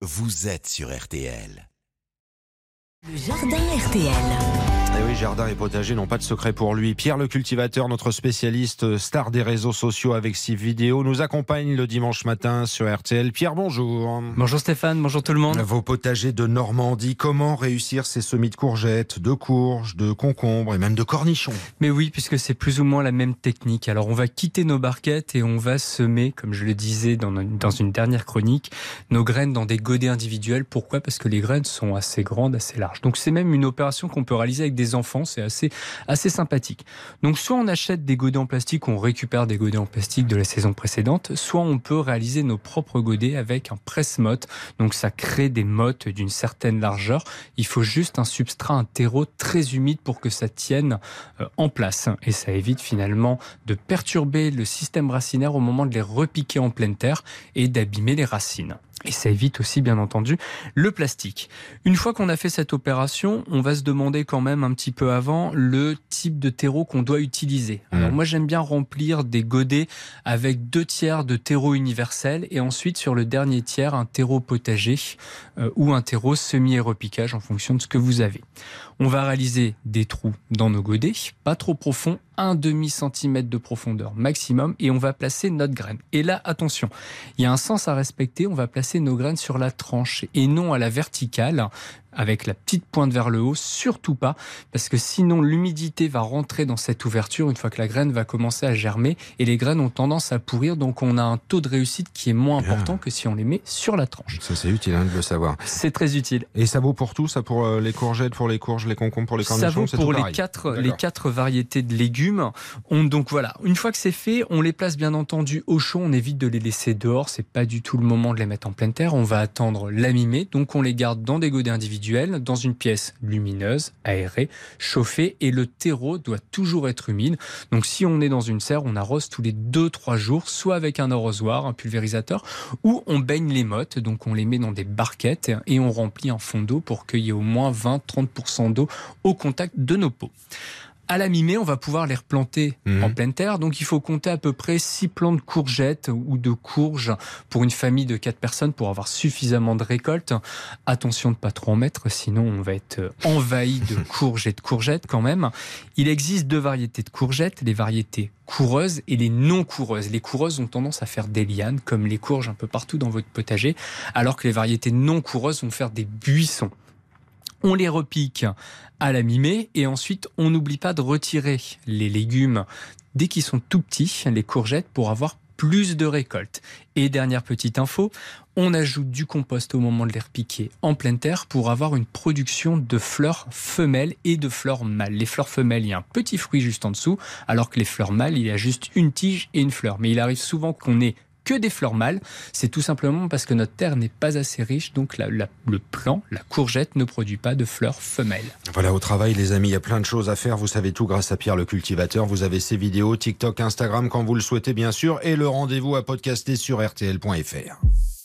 vous êtes sur RTL. Le jardin RTL. Eh oui, jardin et potager n'ont pas de secret pour lui. Pierre le cultivateur, notre spécialiste euh, star des réseaux sociaux avec ses vidéos, nous accompagne le dimanche matin sur RTL. Pierre, bonjour. Bonjour Stéphane, bonjour tout le monde. Vos potagers de Normandie, comment réussir ces semis de courgettes, de courges, de concombres et même de cornichons? Mais oui, puisque c'est plus ou moins la même technique. Alors on va quitter nos barquettes et on va semer, comme je le disais dans, dans une dernière chronique, nos graines dans des godets individuels. Pourquoi? Parce que les graines sont assez grandes, assez larges. Donc c'est même une opération qu'on peut réaliser avec des enfants, c'est assez, assez sympathique. Donc soit on achète des godets en plastique, on récupère des godets en plastique de la saison précédente, soit on peut réaliser nos propres godets avec un presse-motte. Donc ça crée des mottes d'une certaine largeur. Il faut juste un substrat, un terreau très humide pour que ça tienne euh, en place. Et ça évite finalement de perturber le système racinaire au moment de les repiquer en pleine terre et d'abîmer les racines. Et ça évite aussi, bien entendu, le plastique. Une fois qu'on a fait cette opération, on va se demander quand même un petit peu avant le type de terreau qu'on doit utiliser. Alors moi, j'aime bien remplir des godets avec deux tiers de terreau universel et ensuite sur le dernier tiers un terreau potager euh, ou un terreau semi-aéropiquage en fonction de ce que vous avez. On va réaliser des trous dans nos godets, pas trop profonds, un demi centimètre de profondeur maximum, et on va placer notre graine. Et là, attention, il y a un sens à respecter. On va placer nos graines sur la tranche et non à la verticale avec la petite pointe vers le haut, surtout pas, parce que sinon l'humidité va rentrer dans cette ouverture une fois que la graine va commencer à germer et les graines ont tendance à pourrir, donc on a un taux de réussite qui est moins Bien. important que si on les met sur la tranche. Ça c'est utile hein, de le savoir. C'est très utile. Et ça vaut pour tout, ça pour euh, les courgettes, pour les courges, les concombres, pour les Ça cornichons vaut c'est pour les pareil. quatre, les quatre variétés de légumes. On, donc voilà, une fois que c'est fait, on les place bien entendu au chaud. On évite de les laisser dehors. C'est pas du tout le moment de les mettre en pleine terre. On va attendre la mi-mai. Donc on les garde dans des godets individuels, dans une pièce lumineuse, aérée, chauffée. Et le terreau doit toujours être humide. Donc si on est dans une serre, on arrose tous les 2-3 jours, soit avec un arrosoir, un pulvérisateur, ou on baigne les mottes. Donc on les met dans des barquettes et on remplit un fond d'eau pour qu'il y ait au moins 20-30% d'eau au contact de nos pots. À la mi-mai, on va pouvoir les replanter Mhm. en pleine terre. Donc, il faut compter à peu près 6 plants de courgettes ou de courges pour une famille de 4 personnes pour avoir suffisamment de récolte. Attention de pas trop en mettre, sinon on va être euh, envahi de courges et de courgettes quand même. Il existe deux variétés de courgettes, les variétés coureuses et les non coureuses. Les coureuses ont tendance à faire des lianes, comme les courges un peu partout dans votre potager, alors que les variétés non coureuses vont faire des buissons. On les repique à la mi-mai et ensuite on n'oublie pas de retirer les légumes dès qu'ils sont tout petits, les courgettes, pour avoir plus de récolte. Et dernière petite info, on ajoute du compost au moment de les repiquer en pleine terre pour avoir une production de fleurs femelles et de fleurs mâles. Les fleurs femelles, il y a un petit fruit juste en dessous, alors que les fleurs mâles, il y a juste une tige et une fleur. Mais il arrive souvent qu'on ait que des fleurs mâles, c'est tout simplement parce que notre terre n'est pas assez riche, donc le plant, la courgette, ne produit pas de fleurs femelles. Voilà, au travail, les amis, il y a plein de choses à faire. Vous savez tout grâce à Pierre le cultivateur. Vous avez ses vidéos, TikTok, Instagram, quand vous le souhaitez, bien sûr, et le rendez-vous à podcaster sur RTL.fr.